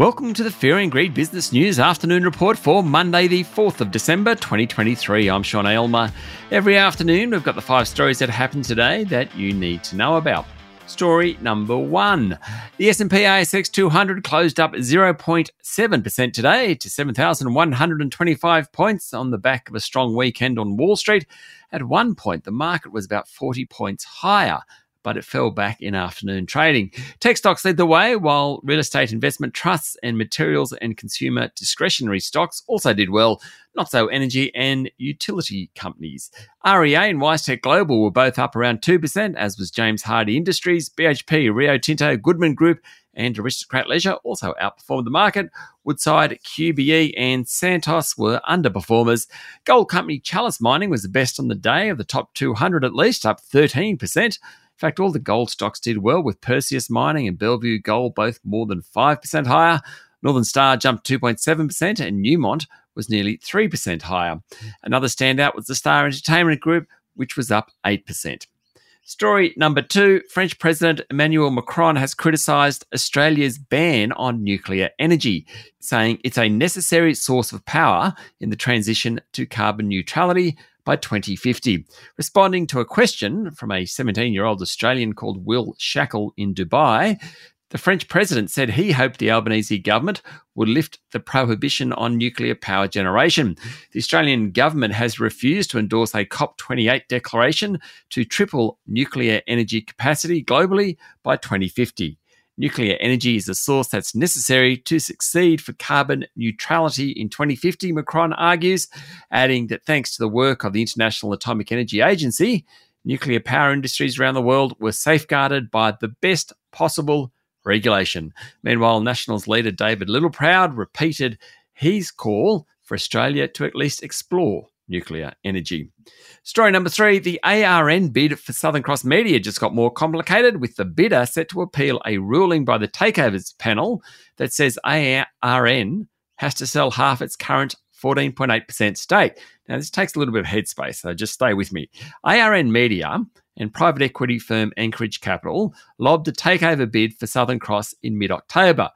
Welcome to the Fear and Greed Business News Afternoon Report for Monday, the 4th of December 2023. I'm Sean Aylmer. Every afternoon, we've got the five stories that happened today that you need to know about. Story number one. The S&P ASX 200 closed up 0.7% today to 7,125 points on the back of a strong weekend on Wall Street. At one point, the market was about 40 points higher but it fell back in afternoon trading. Tech stocks led the way, while real estate investment trusts and materials and consumer discretionary stocks also did well. Not so energy and utility companies. REA and WiseTech Global were both up around 2%, as was James Hardie Industries, BHP, Rio Tinto, Goodman Group, and Aristocrat Leisure also outperformed the market. Woodside, QBE, and Santos were underperformers. Gold company Chalice Mining was the best on the day of the top 200 at least, up 13% fact, all the gold stocks did well, with Perseus Mining and Bellevue Gold both more than 5% higher. Northern Star jumped 2.7%, and Newmont was nearly 3% higher. Another standout was the Star Entertainment Group, which was up 8%. Story number two French President Emmanuel Macron has criticised Australia's ban on nuclear energy, saying it's a necessary source of power in the transition to carbon neutrality by 2050. Responding to a question from a 17 year old Australian called Will Shackle in Dubai, the French president said he hoped the Albanese government would lift the prohibition on nuclear power generation. The Australian government has refused to endorse a COP28 declaration to triple nuclear energy capacity globally by 2050. Nuclear energy is a source that's necessary to succeed for carbon neutrality in 2050, Macron argues, adding that thanks to the work of the International Atomic Energy Agency, nuclear power industries around the world were safeguarded by the best possible regulation. Meanwhile, Nationals leader David Littleproud repeated his call for Australia to at least explore nuclear energy. Story number three the ARN bid for Southern Cross Media just got more complicated, with the bidder set to appeal a ruling by the takeovers panel that says ARN has to sell half its current 14.8% stake. Now, this takes a little bit of headspace, so just stay with me. ARN Media and private equity firm Anchorage Capital lobbed a takeover bid for Southern Cross in mid October.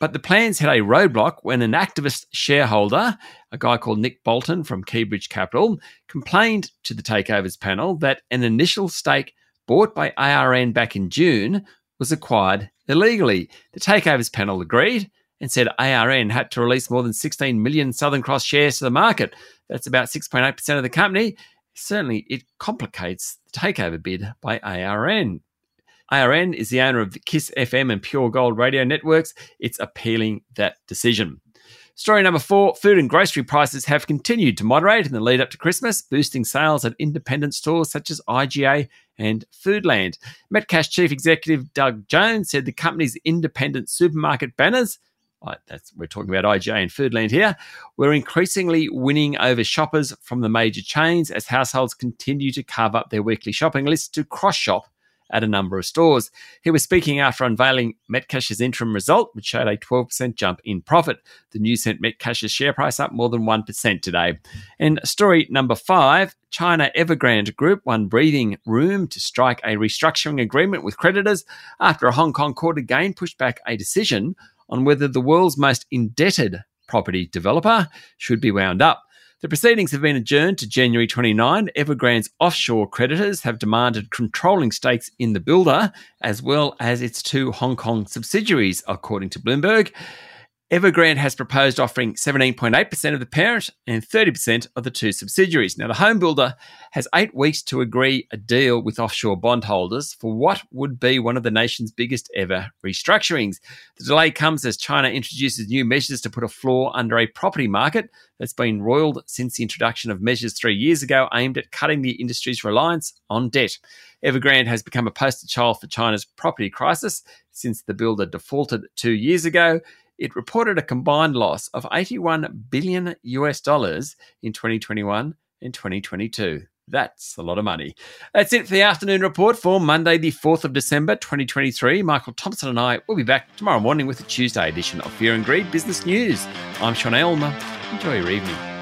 But the plans hit a roadblock when an activist shareholder, a guy called Nick Bolton from Keybridge Capital, complained to the takeovers panel that an initial stake bought by ARN back in June was acquired illegally. The takeovers panel agreed and said ARN had to release more than 16 million Southern Cross shares to the market. That's about 6.8% of the company. Certainly, it complicates the takeover bid by ARN. ARN is the owner of the Kiss FM and Pure Gold radio networks. It's appealing that decision. Story number four food and grocery prices have continued to moderate in the lead up to Christmas, boosting sales at independent stores such as IGA and Foodland. Metcash Chief Executive Doug Jones said the company's independent supermarket banners, that's, we're talking about IGA and Foodland here, were increasingly winning over shoppers from the major chains as households continue to carve up their weekly shopping lists to cross shop at a number of stores. He was speaking after unveiling Metcash's interim result, which showed a 12% jump in profit. The news sent Metcash's share price up more than 1% today. And story number five China Evergrande Group won breathing room to strike a restructuring agreement with creditors after a Hong Kong court again pushed back a decision on whether the world's most indebted property developer should be wound up. The proceedings have been adjourned to January 29. Evergrande's offshore creditors have demanded controlling stakes in the builder, as well as its two Hong Kong subsidiaries, according to Bloomberg. Evergrande has proposed offering 17.8% of the parent and 30% of the two subsidiaries. Now, the home builder has eight weeks to agree a deal with offshore bondholders for what would be one of the nation's biggest ever restructurings. The delay comes as China introduces new measures to put a floor under a property market that's been roiled since the introduction of measures three years ago aimed at cutting the industry's reliance on debt. Evergrande has become a poster child for China's property crisis since the builder defaulted two years ago it reported a combined loss of 81 billion US dollars in 2021 and 2022. That's a lot of money. That's it for the afternoon report for Monday, the 4th of December, 2023. Michael Thomson and I will be back tomorrow morning with the Tuesday edition of Fear and Greed Business News. I'm Sean Aylmer. Enjoy your evening.